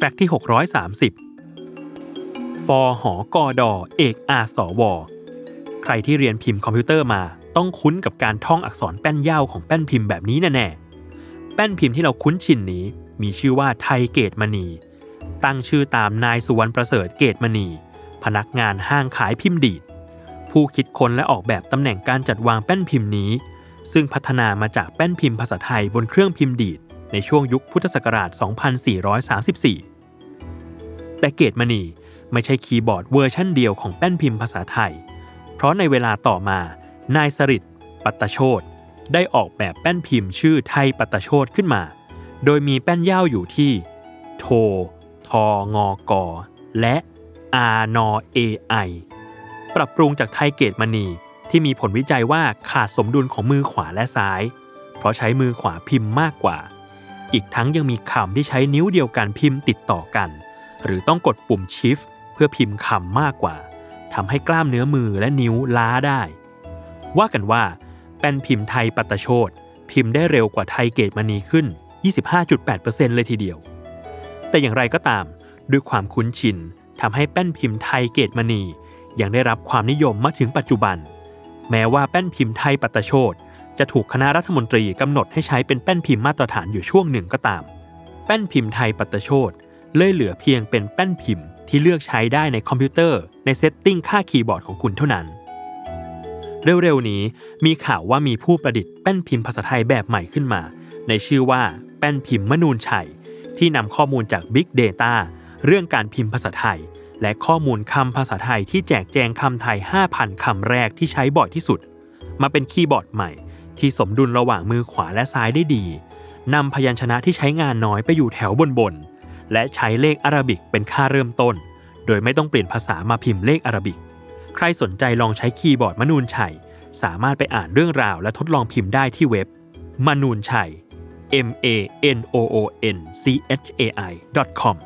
Fact ที่ 630 ฟอหอกอดอเอกอาสว ใครที่เรียนพิมพ์คอมพิวเตอร์มาต้องคุ้นกับการท่องอักษรแป้นเหย้าของแป้นพิมพ์แบบนี้แน่ๆ แป้นพิมพ์ที่เราคุ้นชินนี้ มีชื่อว่าไทยเกษมณี ตั้งชื่อตามนายสุวรรณประเสริฐเกษมณี พนักงานห้างขายพิมพ์ดีด ผู้คิดค้นและออกแบบตำแหน่งการจัดวางแป้นพิมพ์นี้ ซึ่งพัฒนามาจากแป้นพิมพ์ภาษาไทยบนเครื่องพิมพ์ดีด ในช่วงยุคพุทธศักราช 2434 แต่เกษมณีไม่ใช่คีย์บอร์ดเวอร์ชั่นเดียวของแป้นพิมพ์ภาษาไทย เพราะในเวลาต่อมา นายสฤษดิ์ ปัตตะโชติได้ออกแบบแป้นพิมพ์ชื่อไทยปัตตะโชติขึ้นมา โดยมีแป้นเหย้าอยู่ที่ โท ทงกอและอานอเอไอปรับปรุงจากไทยเกษมณีที่มีผลวิจัยว่าขาดสมดุลของมือขวาและซ้าย เพราะใช้มือขวาพิมพ์มากกว่า อีกทั้งยังมีคำที่ใช้นิ้วเดียวกันพิมพ์ติดต่อกัน หรือต้องกดปุ่ม Shift เพื่อพิมพ์คำมากกว่าทำให้กล้ามเนื้อมือและนิ้วล้าได้ ว่ากันว่าแป้นพิมพ์ไทยปัตตโชตพิมพ์ได้เร็วกว่าไทยเกตมณีขึ้น 25.8%เลยทีเดียว แต่อย่างไรก็ตาม ด้วยความคุ้นชินทำให้แป้นพิมพ์ไทยเกตมณี ยังได้รับความนิยมมาถึงปัจจุบัน แม้ว่าแป้นพิมพ์ไทยปัตตะโชติ จะถูกคณะรัฐมนตรีกำหนดให้ใช้เป็นแป้นพิมพ์มาตรฐานอยู่ช่วงหนึ่งก็ตาม แป้นพิมพ์ไทยปัตตะโชติเลยเหลือเพียงเป็นแป้นพิมพ์ที่เลือกใช้ได้ในคอมพิวเตอร์ ใน setting ค่าคีย์บอร์ดของคุณเท่านั้น เร็วๆนี้มีข่าวว่ามีผู้ประดิษฐ์แป้นพิมพ์ภาษาไทยแบบใหม่ขึ้นมา ในชื่อว่าแป้นพิมพ์มนูญชัย ที่นำข้อมูลจาก Big Data เรื่องการพิมพ์ภาษาไทย และข้อมูลคำภาษาไทยที่แจกแจงคำไทย 5,000คำแรกที่ใช้บ่อยที่สุด มาเป็นคีย์บอร์ดใหม่ ที่สมดุลระหว่างมือขวาและซ้ายได้ดีนำพยัญชนะที่ใช้งานน้อยไปอยู่แถวบนๆและใช้เลขอาราบิกเป็นค่าเริ่มต้น โดยไม่ต้องเปลี่ยนภาษามาพิมพ์เลขอาราบิก ใครสนใจลองใช้คีย์บอร์ดมนูนชัย สามารถไปอ่านเรื่องราวและทดลองพิมพ์ได้ที่เว็บมนูนชัย m a n o o n c h a i com